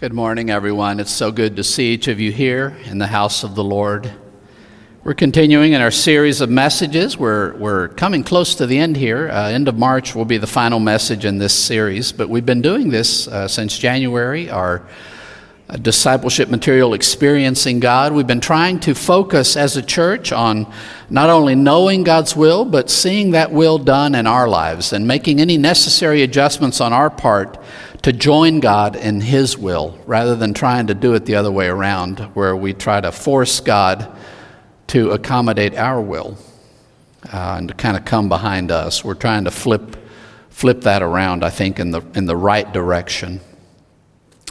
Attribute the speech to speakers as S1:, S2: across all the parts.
S1: Good morning, everyone. It's so good to see each of you here in the house of the Lord. We're continuing in our series of messages. We're, we're coming close to the end here. Uh, end of March will be the final message in this series, but we've been doing this uh, since January, our uh, discipleship material, Experiencing God. We've been trying to focus as a church on not only knowing God's will, but seeing that will done in our lives and making any necessary adjustments on our part to join God in His will rather than trying to do it the other way around, where we try to force God to accommodate our will uh, and to kind of come behind us. We're trying to flip, flip that around, I think, in the, in the right direction.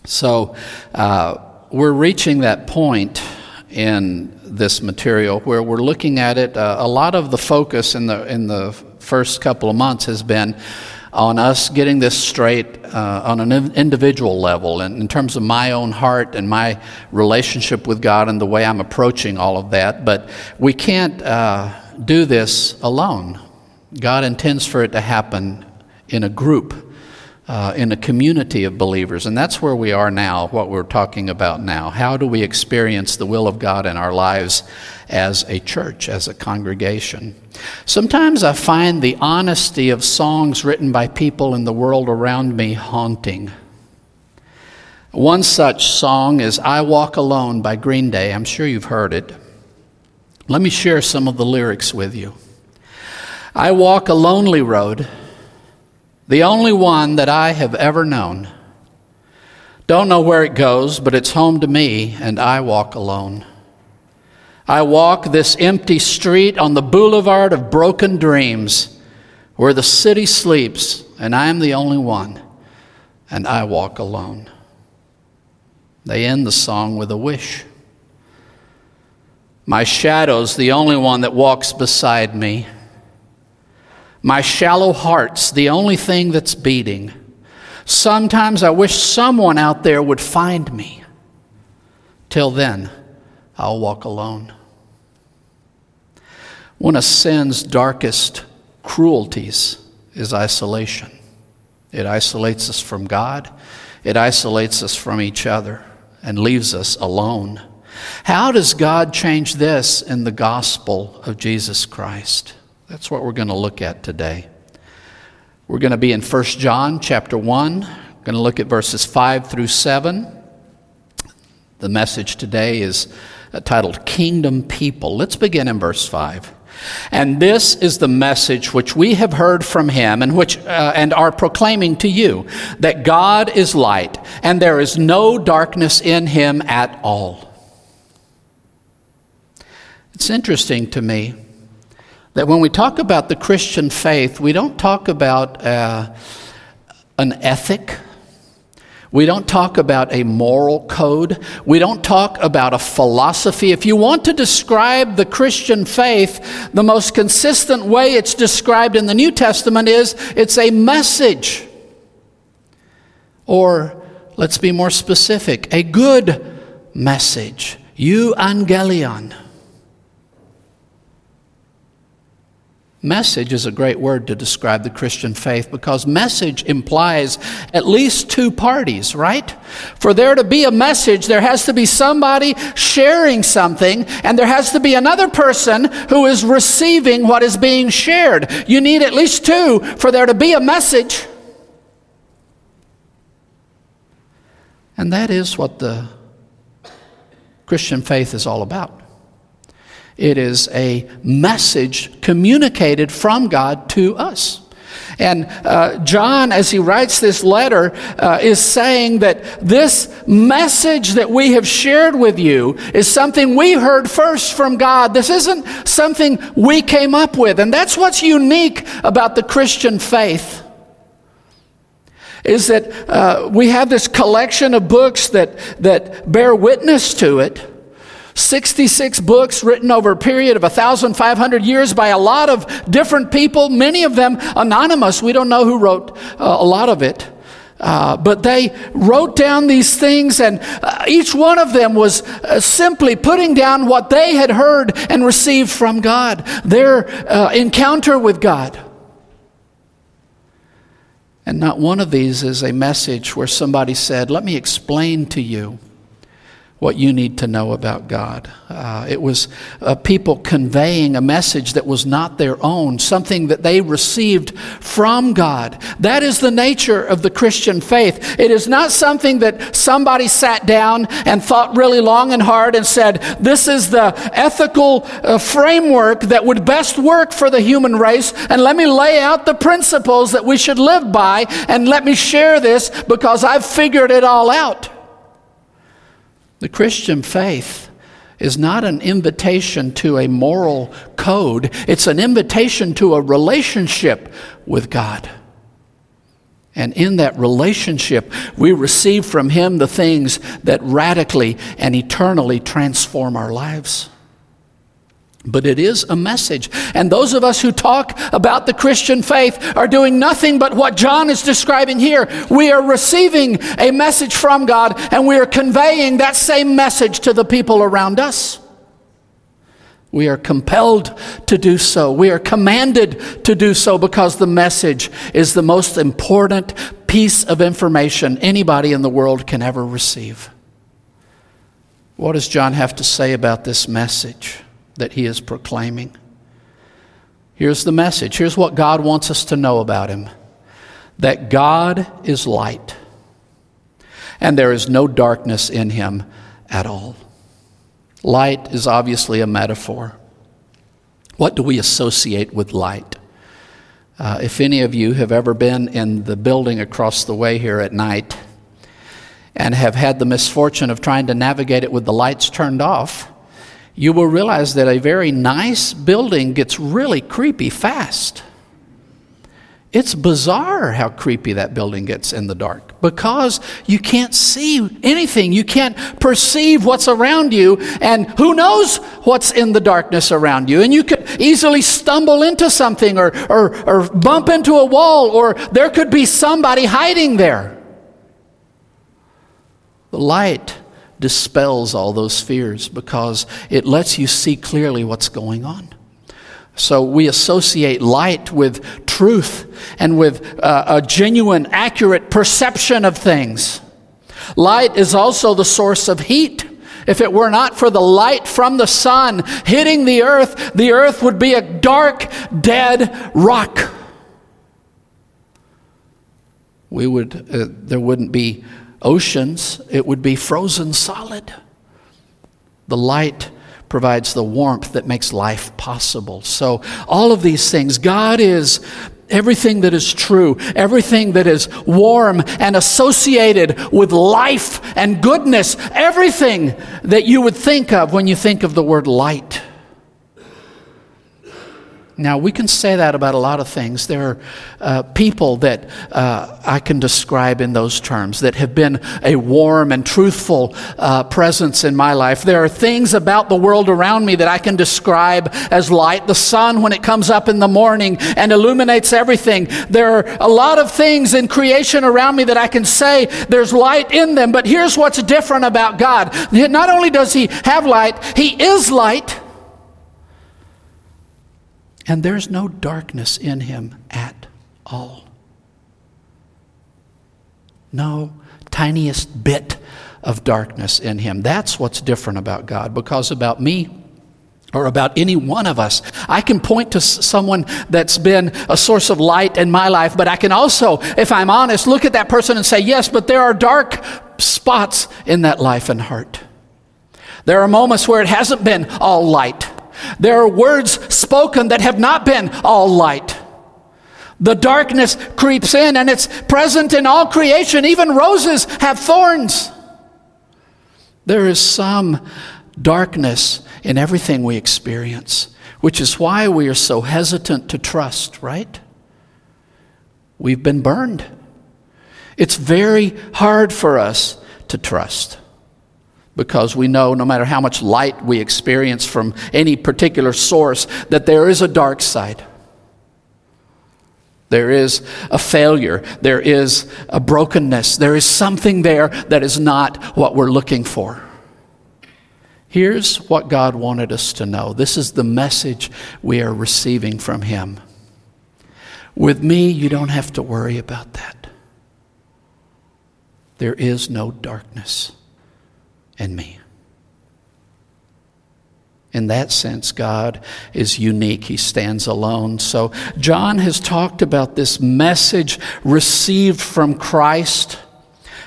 S1: So uh, we're reaching that point in this material where we're looking at it. Uh, a lot of the focus in the, in the first couple of months has been on us getting this straight uh, on an individual level and in terms of my own heart and my relationship with God and the way I'm approaching all of that. But we can't uh, do this alone. God intends for it to happen in a group. Uh, in a community of believers. And that's where we are now, what we're talking about now. How do we experience the will of God in our lives as a church, as a congregation? Sometimes I find the honesty of songs written by people in the world around me haunting. One such song is I Walk Alone by Green Day. I'm sure you've heard it. Let me share some of the lyrics with you. I walk a lonely road, the only one that I have ever known. Don't know where it goes, but it's home to me, and I walk alone. I walk this empty street on the boulevard of broken dreams where the city sleeps and I am the only one and I walk alone. They end the song with a wish. My shadow's the only one that walks beside me. My shallow heart's the only thing that's beating. Sometimes I wish someone out there would find me. Till then, I'll walk alone. One of sin's darkest cruelties is isolation. It isolates us from God, it isolates us from each other, and leaves us alone. How does God change this in the gospel of Jesus Christ? That's what we're going to look at today. We're going to be in 1 John chapter 1. We're going to look at verses 5 through 7. The message today is titled Kingdom People. Let's begin in verse 5. And this is the message which we have heard from him and which uh, and are proclaiming to you that God is light and there is no darkness in him at all. It's interesting to me that when we talk about the Christian faith, we don't talk about uh, an ethic we don't talk about a moral code. We don't talk about a philosophy. If you want to describe the Christian faith, the most consistent way it's described in the New Testament is it's a message. Or, let's be more specific, a good message. Euangelion. Message is a great word to describe the Christian faith because message implies at least two parties, right? For there to be a message, there has to be somebody sharing something, and there has to be another person who is receiving what is being shared. You need at least two for there to be a message. And that is what the Christian faith is all about. It is a message communicated from God to us. And uh, John, as he writes this letter, uh, is saying that this message that we have shared with you is something we heard first from God. This isn't something we came up with. And that's what's unique about the Christian faith. Is that uh, we have this collection of books that, that bear witness to it. 66 books written over a period of 1,500 years by a lot of different people, many of them anonymous. We don't know who wrote uh, a lot of it. Uh, but they wrote down these things, and uh, each one of them was uh, simply putting down what they had heard and received from God, their uh, encounter with God. And not one of these is a message where somebody said, Let me explain to you what you need to know about God. Uh, it was uh, people conveying a message that was not their own, something that they received from God. That is the nature of the Christian faith. It is not something that somebody sat down and thought really long and hard and said, This is the ethical uh, framework that would best work for the human race, and let me lay out the principles that we should live by, and let me share this because I've figured it all out. The Christian faith is not an invitation to a moral code, it's an invitation to a relationship with God. And in that relationship, we receive from Him the things that radically and eternally transform our lives. But it is a message. And those of us who talk about the Christian faith are doing nothing but what John is describing here. We are receiving a message from God and we are conveying that same message to the people around us. We are compelled to do so. We are commanded to do so because the message is the most important piece of information anybody in the world can ever receive. What does John have to say about this message? That he is proclaiming. Here's the message. Here's what God wants us to know about him that God is light, and there is no darkness in him at all. Light is obviously a metaphor. What do we associate with light? Uh, if any of you have ever been in the building across the way here at night and have had the misfortune of trying to navigate it with the lights turned off, you will realize that a very nice building gets really creepy fast. It's bizarre how creepy that building gets in the dark because you can't see anything. You can't perceive what's around you, and who knows what's in the darkness around you. And you could easily stumble into something or, or, or bump into a wall, or there could be somebody hiding there. The light dispels all those fears because it lets you see clearly what's going on. So we associate light with truth and with uh, a genuine, accurate perception of things. Light is also the source of heat. If it were not for the light from the sun hitting the earth, the earth would be a dark, dead rock. We would, uh, there wouldn't be oceans, it would be frozen solid. The light provides the warmth that makes life possible. So, all of these things, God is everything that is true, everything that is warm and associated with life and goodness, everything that you would think of when you think of the word light. Now, we can say that about a lot of things. There are uh, people that uh, I can describe in those terms that have been a warm and truthful uh, presence in my life. There are things about the world around me that I can describe as light. The sun, when it comes up in the morning and illuminates everything. There are a lot of things in creation around me that I can say there's light in them. But here's what's different about God. Not only does He have light, He is light and there's no darkness in him at all. No tiniest bit of darkness in him. That's what's different about God, because about me, or about any one of us. I can point to someone that's been a source of light in my life, but I can also, if I'm honest, look at that person and say, yes, but there are dark spots in that life and heart. There are moments where it hasn't been all light. There are words spoken that have not been all light. The darkness creeps in and it's present in all creation. Even roses have thorns. There is some darkness in everything we experience, which is why we are so hesitant to trust, right? We've been burned. It's very hard for us to trust because we know no matter how much light we experience from any particular source, that there is a dark side. There is a failure. There is a brokenness. There is something there that is not what we're looking for. Here's what God wanted us to know. This is the message we are receiving from Him. With me, you don't have to worry about that. There is no darkness in me. In that sense, God is unique. He stands alone. So, John has talked about this message received from Christ.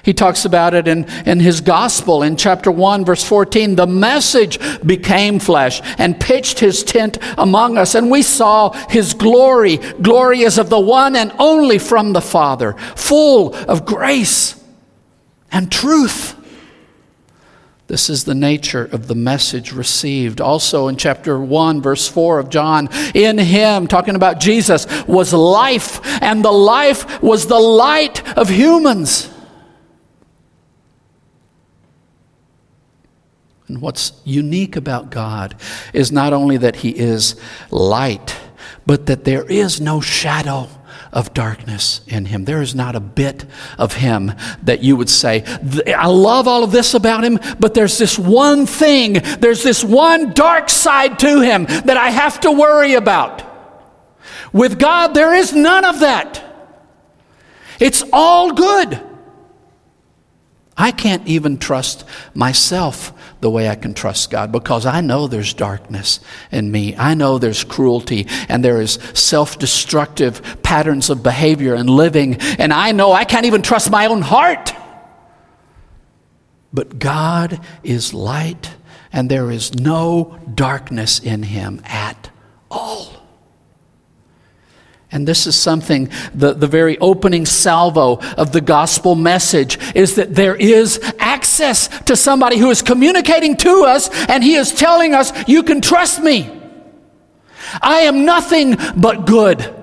S1: He talks about it in, in his gospel in chapter 1, verse 14. The message became flesh and pitched his tent among us, and we saw his glory. Glory as of the one and only from the Father, full of grace and truth. This is the nature of the message received. Also in chapter 1, verse 4 of John, in him, talking about Jesus, was life, and the life was the light of humans. And what's unique about God is not only that he is light, but that there is no shadow of darkness in him. There is not a bit of him that you would say, I love all of this about him, but there's this one thing, there's this one dark side to him that I have to worry about. With God, there is none of that. It's all good. I can't even trust myself the way I can trust God because I know there's darkness in me. I know there's cruelty and there is self destructive patterns of behavior and living. And I know I can't even trust my own heart. But God is light and there is no darkness in him at all. And this is something, the, the very opening salvo of the gospel message is that there is access to somebody who is communicating to us and he is telling us, You can trust me. I am nothing but good.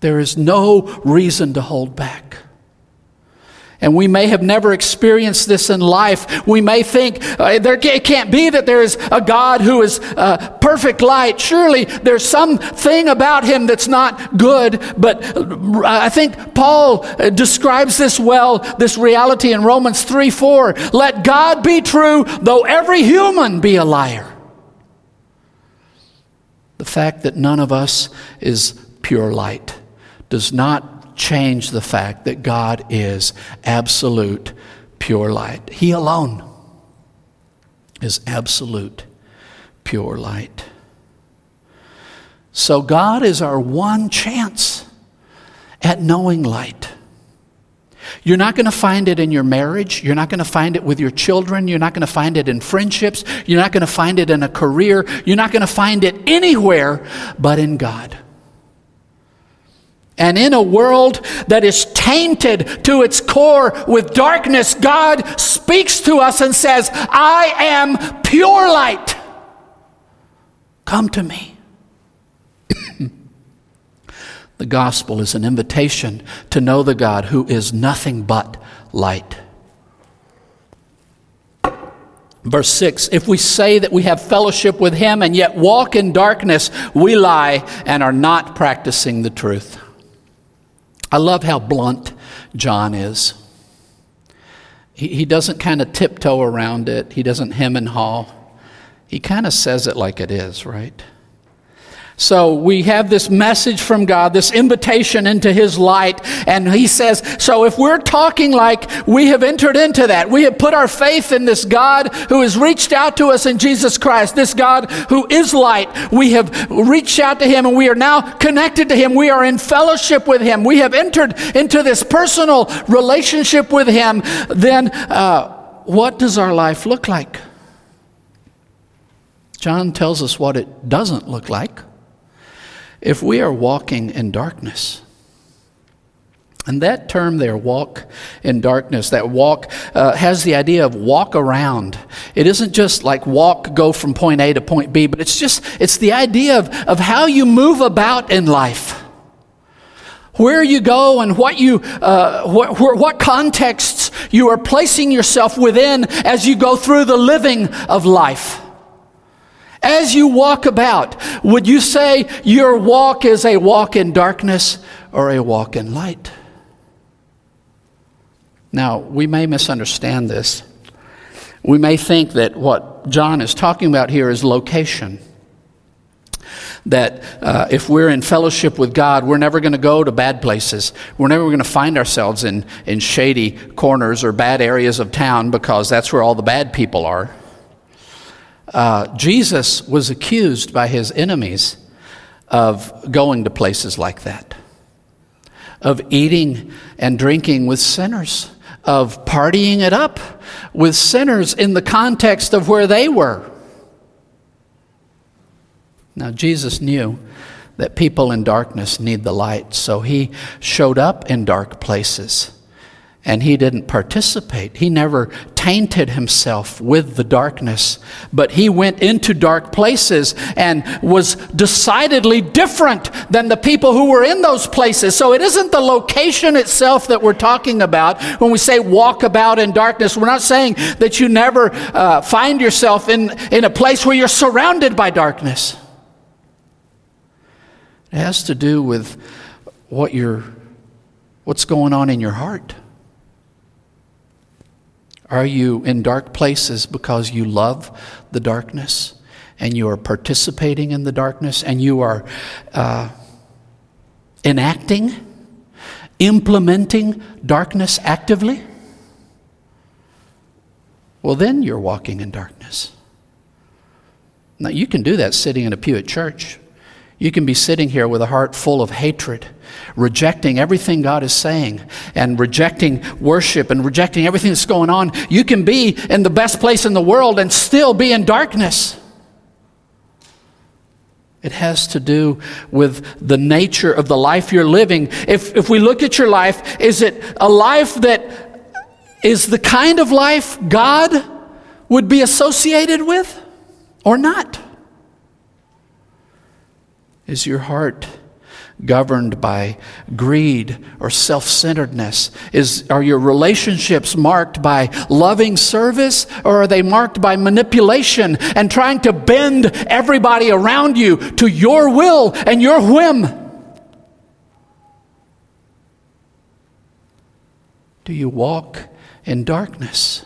S1: There is no reason to hold back. And we may have never experienced this in life. We may think uh, there it can't be that there is a God who is uh, perfect light. Surely there's something about him that's not good. But uh, I think Paul uh, describes this well, this reality in Romans 3 4. Let God be true, though every human be a liar. The fact that none of us is pure light does not change the fact that God is absolute pure light. He alone is absolute pure light. So, God is our one chance at knowing light. You're not going to find it in your marriage. You're not going to find it with your children. You're not going to find it in friendships. You're not going to find it in a career. You're not going to find it anywhere but in God. And in a world that is tainted to its core with darkness, God speaks to us and says, I am pure light. Come to me. the gospel is an invitation to know the God who is nothing but light. Verse 6 If we say that we have fellowship with him and yet walk in darkness, we lie and are not practicing the truth. I love how blunt John is. He, he doesn't kind of tiptoe around it, he doesn't hem and haw. He kind of says it like it is, right? So we have this message from God, this invitation into His light. And He says, so if we're talking like we have entered into that, we have put our faith in this God who has reached out to us in Jesus Christ, this God who is light. We have reached out to Him and we are now connected to Him. We are in fellowship with Him. We have entered into this personal relationship with Him. Then uh, what does our life look like? John tells us what it doesn't look like if we are walking in darkness, and that term there, walk in darkness, that walk uh, has the idea of walk around. It isn't just like walk, go from point A to point B, but it's just, it's the idea of, of how you move about in life. Where you go and what you, uh, wh- wh- what contexts you are placing yourself within as you go through the living of life. As you walk about, would you say your walk is a walk in darkness or a walk in light? Now, we may misunderstand this. We may think that what John is talking about here is location. that uh, if we're in fellowship with God, we're never going to go to bad places. We're never going to find ourselves in, in shady corners or bad areas of town because that's where all the bad people are. Uh, Jesus was accused by his enemies of going to places like that, of eating and drinking with sinners, of partying it up with sinners in the context of where they were. Now, Jesus knew that people in darkness need the light, so he showed up in dark places and he didn't participate. He never tainted himself with the darkness, but he went into dark places and was decidedly different than the people who were in those places. So it isn't the location itself that we're talking about when we say walk about in darkness. We're not saying that you never uh, find yourself in, in a place where you're surrounded by darkness. It has to do with what you're, what's going on in your heart. Are you in dark places because you love the darkness and you are participating in the darkness and you are uh, enacting, implementing darkness actively? Well, then you're walking in darkness. Now, you can do that sitting in a pew at church. You can be sitting here with a heart full of hatred, rejecting everything God is saying, and rejecting worship and rejecting everything that's going on. You can be in the best place in the world and still be in darkness. It has to do with the nature of the life you're living. If, if we look at your life, is it a life that is the kind of life God would be associated with or not? Is your heart governed by greed or self centeredness? Are your relationships marked by loving service or are they marked by manipulation and trying to bend everybody around you to your will and your whim? Do you walk in darkness?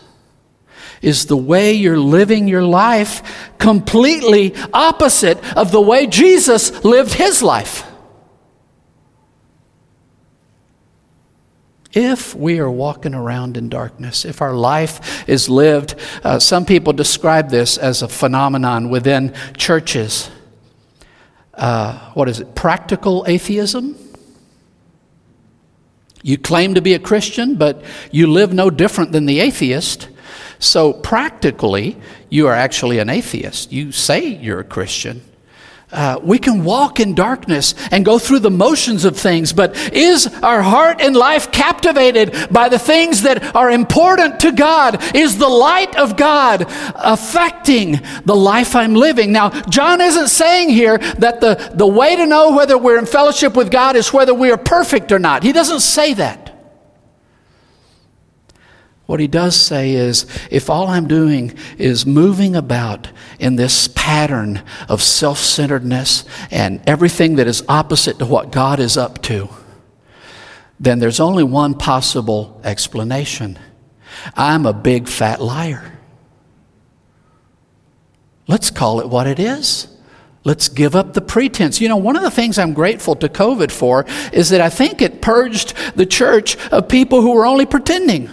S1: Is the way you're living your life completely opposite of the way Jesus lived his life? If we are walking around in darkness, if our life is lived, uh, some people describe this as a phenomenon within churches. Uh, what is it? Practical atheism? You claim to be a Christian, but you live no different than the atheist. So, practically, you are actually an atheist. You say you're a Christian. Uh, we can walk in darkness and go through the motions of things, but is our heart and life captivated by the things that are important to God? Is the light of God affecting the life I'm living? Now, John isn't saying here that the, the way to know whether we're in fellowship with God is whether we are perfect or not. He doesn't say that. What he does say is if all I'm doing is moving about in this pattern of self centeredness and everything that is opposite to what God is up to, then there's only one possible explanation I'm a big fat liar. Let's call it what it is. Let's give up the pretense. You know, one of the things I'm grateful to COVID for is that I think it purged the church of people who were only pretending.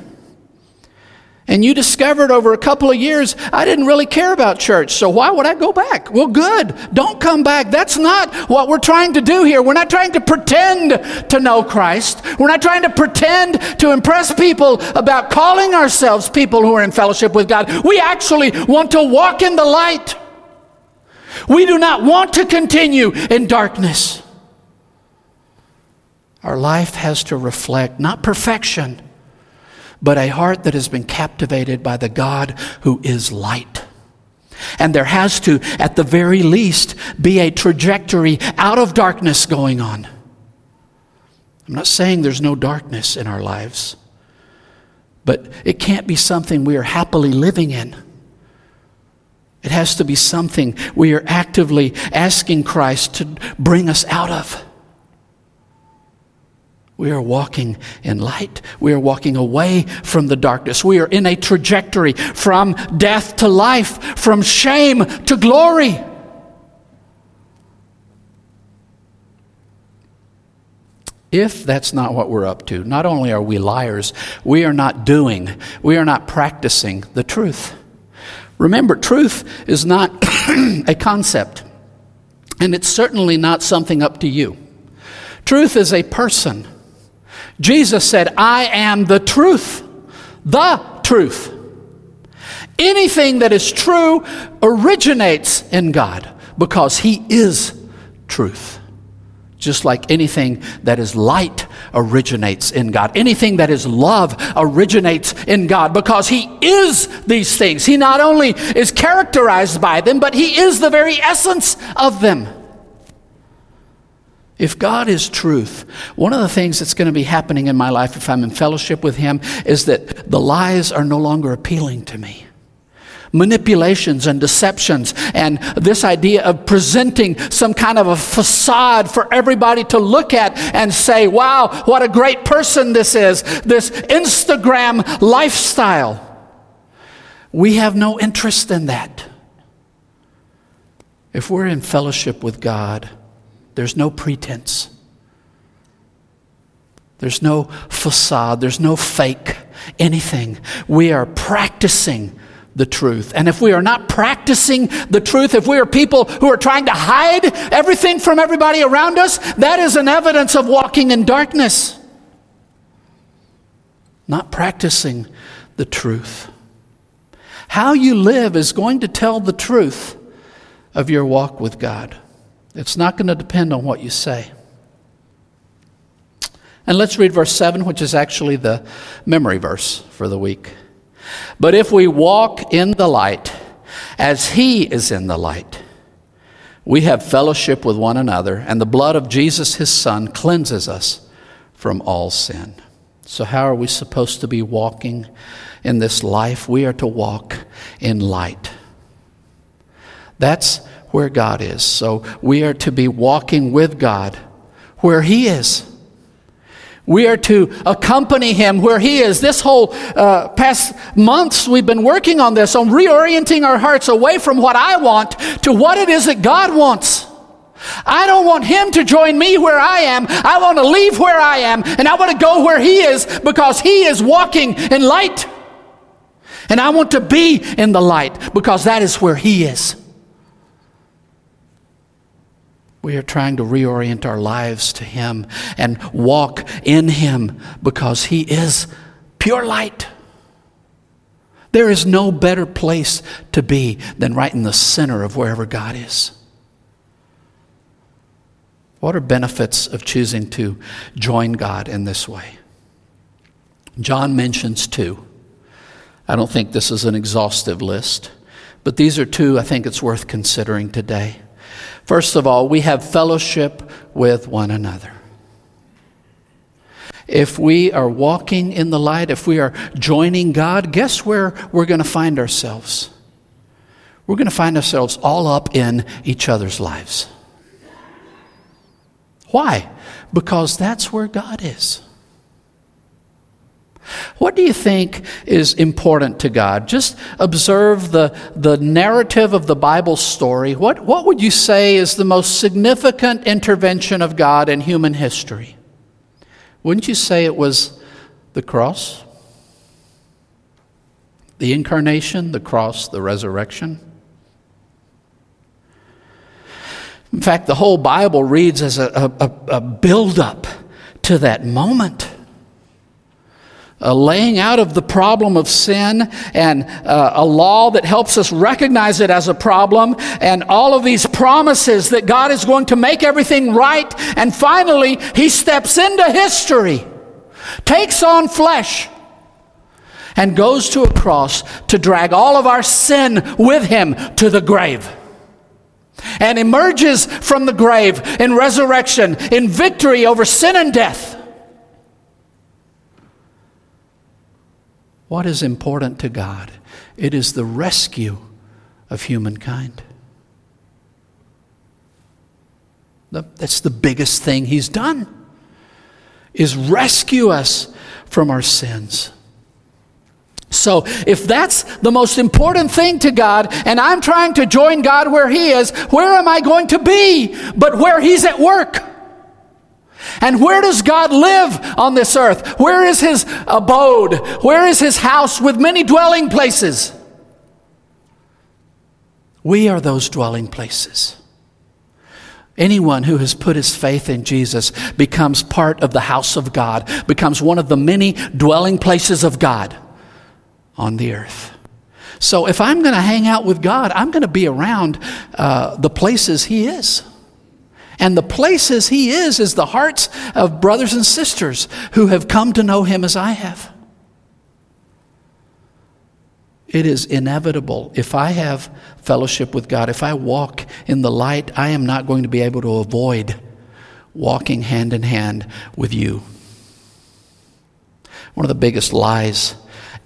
S1: And you discovered over a couple of years, I didn't really care about church, so why would I go back? Well, good. Don't come back. That's not what we're trying to do here. We're not trying to pretend to know Christ. We're not trying to pretend to impress people about calling ourselves people who are in fellowship with God. We actually want to walk in the light. We do not want to continue in darkness. Our life has to reflect not perfection but a heart that has been captivated by the God who is light. And there has to, at the very least, be a trajectory out of darkness going on. I'm not saying there's no darkness in our lives, but it can't be something we are happily living in. It has to be something we are actively asking Christ to bring us out of. We are walking in light. We are walking away from the darkness. We are in a trajectory from death to life, from shame to glory. If that's not what we're up to, not only are we liars, we are not doing, we are not practicing the truth. Remember, truth is not a concept, and it's certainly not something up to you. Truth is a person. Jesus said, I am the truth, the truth. Anything that is true originates in God because He is truth. Just like anything that is light originates in God. Anything that is love originates in God because He is these things. He not only is characterized by them, but He is the very essence of them. If God is truth, one of the things that's going to be happening in my life if I'm in fellowship with Him is that the lies are no longer appealing to me manipulations and deceptions, and this idea of presenting some kind of a facade for everybody to look at and say, wow, what a great person this is, this Instagram lifestyle. We have no interest in that. If we're in fellowship with God, there's no pretense. There's no facade. There's no fake anything. We are practicing the truth. And if we are not practicing the truth, if we are people who are trying to hide everything from everybody around us, that is an evidence of walking in darkness. Not practicing the truth. How you live is going to tell the truth of your walk with God. It's not going to depend on what you say. And let's read verse 7, which is actually the memory verse for the week. But if we walk in the light, as He is in the light, we have fellowship with one another, and the blood of Jesus, His Son, cleanses us from all sin. So, how are we supposed to be walking in this life? We are to walk in light. That's where God is. So, we are to be walking with God where He is. We are to accompany him where he is. This whole uh, past months, we've been working on this, on reorienting our hearts away from what I want to what it is that God wants. I don't want him to join me where I am. I want to leave where I am, and I want to go where he is because he is walking in light. And I want to be in the light because that is where he is. We are trying to reorient our lives to Him and walk in Him because He is pure light. There is no better place to be than right in the center of wherever God is. What are benefits of choosing to join God in this way? John mentions two. I don't think this is an exhaustive list, but these are two I think it's worth considering today. First of all, we have fellowship with one another. If we are walking in the light, if we are joining God, guess where we're going to find ourselves? We're going to find ourselves all up in each other's lives. Why? Because that's where God is. What do you think is important to God? Just observe the, the narrative of the Bible story. What, what would you say is the most significant intervention of God in human history? Wouldn't you say it was the cross? The incarnation, the cross, the resurrection? In fact, the whole Bible reads as a, a, a build up to that moment a laying out of the problem of sin and uh, a law that helps us recognize it as a problem and all of these promises that God is going to make everything right. And finally, he steps into history, takes on flesh, and goes to a cross to drag all of our sin with him to the grave and emerges from the grave in resurrection, in victory over sin and death. What is important to God? It is the rescue of humankind. That's the biggest thing he's done is rescue us from our sins. So, if that's the most important thing to God, and I'm trying to join God where He is, where am I going to be but where He's at work? And where does God live on this earth? Where is his abode? Where is his house with many dwelling places? We are those dwelling places. Anyone who has put his faith in Jesus becomes part of the house of God, becomes one of the many dwelling places of God on the earth. So if I'm going to hang out with God, I'm going to be around uh, the places He is. And the places He is, is the hearts of brothers and sisters who have come to know Him as I have. It is inevitable. If I have fellowship with God, if I walk in the light, I am not going to be able to avoid walking hand in hand with you. One of the biggest lies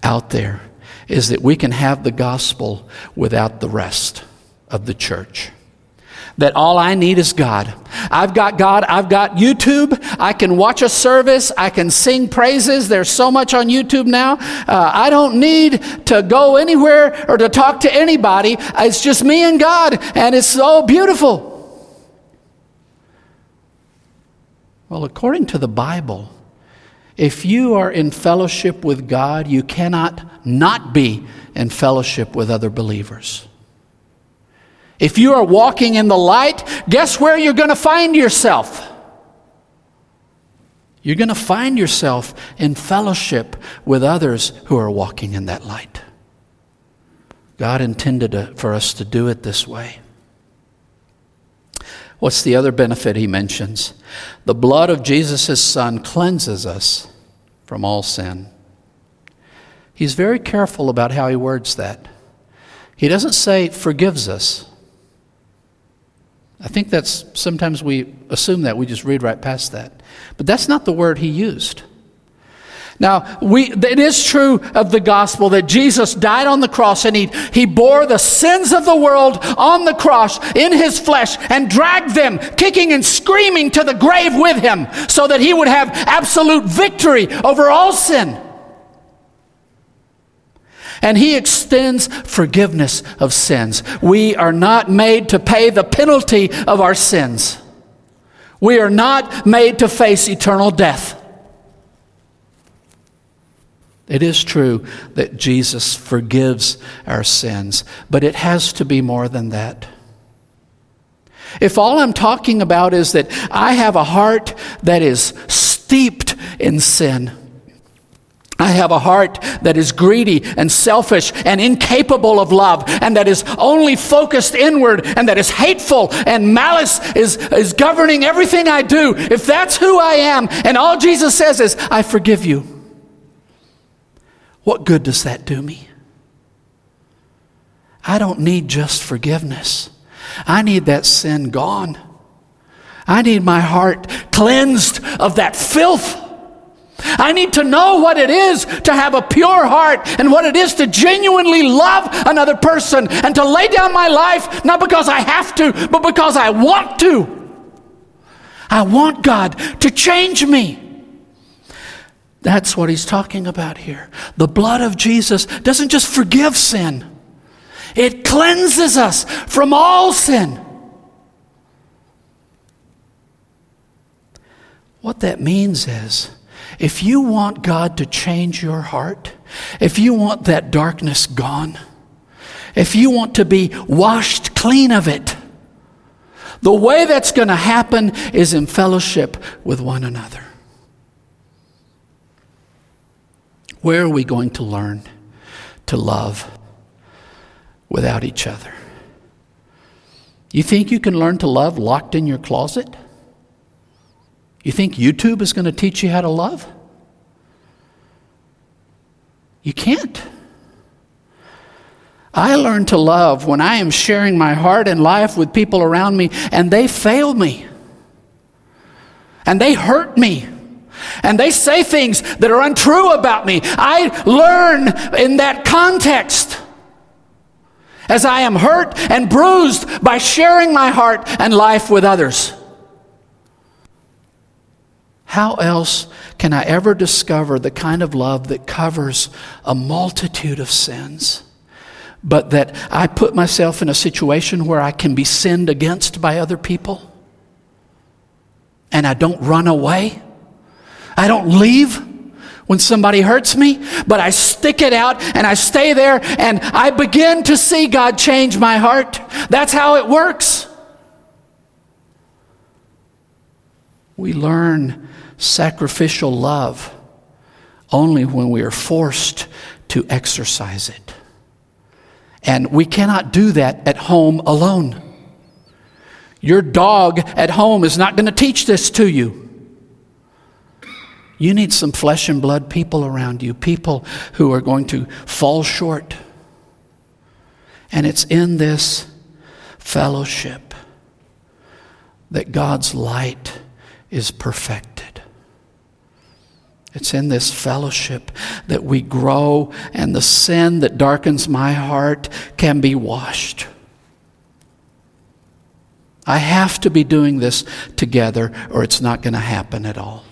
S1: out there is that we can have the gospel without the rest of the church that all I need is God. I've got God. I've got YouTube. I can watch a service. I can sing praises. There's so much on YouTube now. Uh, I don't need to go anywhere or to talk to anybody. It's just me and God, and it's so beautiful. Well, according to the Bible, if you are in fellowship with God, you cannot not be in fellowship with other believers. If you are walking in the light, guess where you're going to find yourself? You're going to find yourself in fellowship with others who are walking in that light. God intended to, for us to do it this way. What's the other benefit he mentions? The blood of Jesus' Son cleanses us from all sin. He's very careful about how he words that. He doesn't say forgives us. I think that's sometimes we assume that, we just read right past that. But that's not the word he used. Now, we, it is true of the gospel that Jesus died on the cross and he, he bore the sins of the world on the cross in his flesh and dragged them, kicking and screaming, to the grave with him so that he would have absolute victory over all sin. And he extends forgiveness of sins. We are not made to pay the penalty of our sins. We are not made to face eternal death. It is true that Jesus forgives our sins, but it has to be more than that. If all I'm talking about is that I have a heart that is steeped in sin, I have a heart that is greedy and selfish and incapable of love and that is only focused inward and that is hateful and malice is, is governing everything I do. If that's who I am and all Jesus says is, I forgive you, what good does that do me? I don't need just forgiveness, I need that sin gone. I need my heart cleansed of that filth. I need to know what it is to have a pure heart and what it is to genuinely love another person and to lay down my life not because I have to, but because I want to. I want God to change me. That's what he's talking about here. The blood of Jesus doesn't just forgive sin, it cleanses us from all sin. What that means is, if you want God to change your heart, if you want that darkness gone, if you want to be washed clean of it, the way that's going to happen is in fellowship with one another. Where are we going to learn to love without each other? You think you can learn to love locked in your closet? You think YouTube is going to teach you how to love? You can't. I learn to love when I am sharing my heart and life with people around me and they fail me. And they hurt me. And they say things that are untrue about me. I learn in that context as I am hurt and bruised by sharing my heart and life with others. How else can I ever discover the kind of love that covers a multitude of sins? But that I put myself in a situation where I can be sinned against by other people? and I don't run away. I don't leave when somebody hurts me, but I stick it out and I stay there and I begin to see God change my heart. That's how it works. We learn sacrificial love only when we are forced to exercise it. And we cannot do that at home alone. Your dog at home is not going to teach this to you. You need some flesh and blood people around you, people who are going to fall short. And it's in this fellowship that God's light is perfected. It's in this fellowship that we grow and the sin that darkens my heart can be washed. I have to be doing this together or it's not going to happen at all.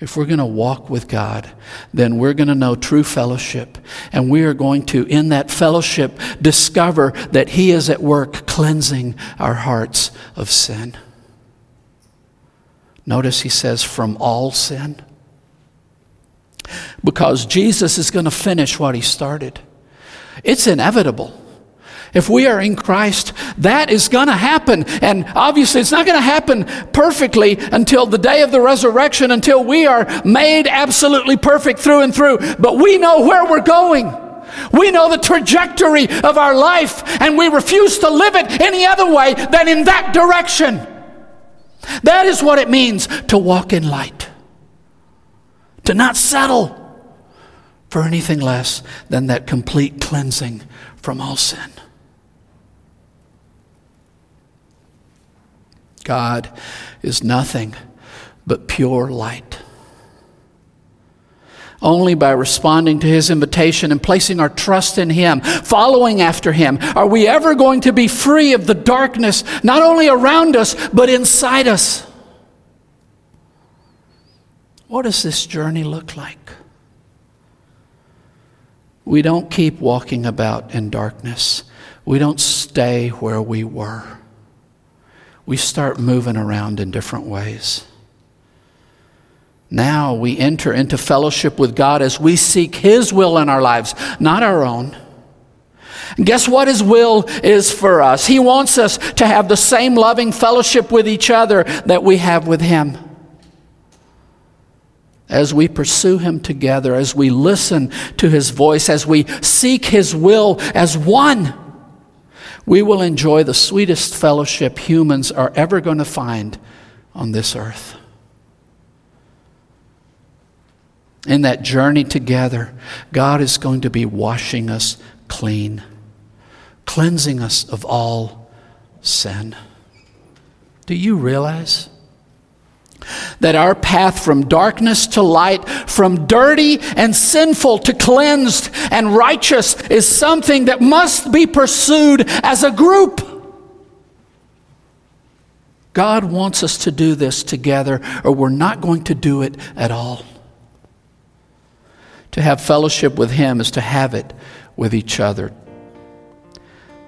S1: If we're going to walk with God, then we're going to know true fellowship. And we are going to, in that fellowship, discover that He is at work cleansing our hearts of sin. Notice He says, from all sin. Because Jesus is going to finish what He started. It's inevitable. If we are in Christ, that is going to happen. And obviously, it's not going to happen perfectly until the day of the resurrection, until we are made absolutely perfect through and through. But we know where we're going. We know the trajectory of our life, and we refuse to live it any other way than in that direction. That is what it means to walk in light, to not settle for anything less than that complete cleansing from all sin. God is nothing but pure light. Only by responding to his invitation and placing our trust in him, following after him, are we ever going to be free of the darkness, not only around us, but inside us. What does this journey look like? We don't keep walking about in darkness. We don't stay where we were we start moving around in different ways. Now we enter into fellowship with God as we seek His will in our lives, not our own. Guess what His will is for us? He wants us to have the same loving fellowship with each other that we have with Him. As we pursue Him together, as we listen to His voice, as we seek His will as one we will enjoy the sweetest fellowship humans are ever going to find on this earth. In that journey together, God is going to be washing us clean, cleansing us of all sin. Do you realize? That our path from darkness to light, from dirty and sinful to cleansed and righteous, is something that must be pursued as a group. God wants us to do this together, or we're not going to do it at all. To have fellowship with Him is to have it with each other.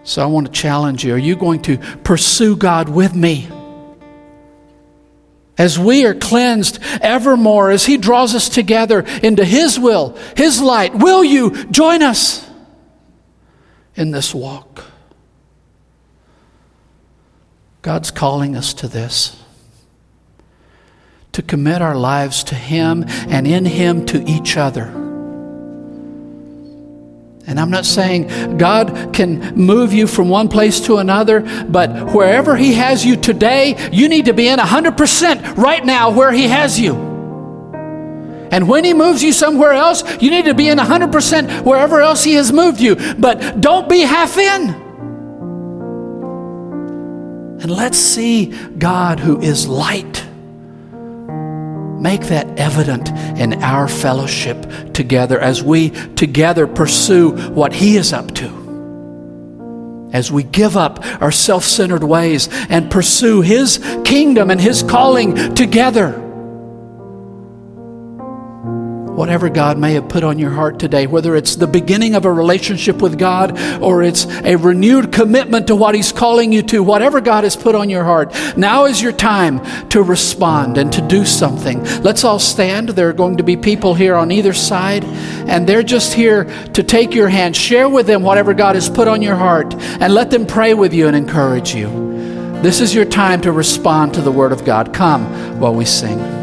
S1: So I want to challenge you are you going to pursue God with me? as we are cleansed evermore, as He draws us together into His will, His light, will you join us in this walk? God's calling us to this to commit our lives to Him and in Him to each other. And I'm not saying God can move you from one place to another, but wherever He has you today, you need to be in 100% right now where He has you. And when He moves you somewhere else, you need to be in 100% wherever else He has moved you. But don't be half in. And let's see God who is light Make that evident in our fellowship together as we together pursue what He is up to. As we give up our self centered ways and pursue His kingdom and His calling together. Whatever God may have put on your heart today, whether it's the beginning of a relationship with God or it's a renewed commitment to what He's calling you to, whatever God has put on your heart, now is your time to respond and to do something. Let's all stand. There are going to be people here on either side, and they're just here to take your hand, share with them whatever God has put on your heart, and let them pray with you and encourage you. This is your time to respond to the Word of God. Come while we sing.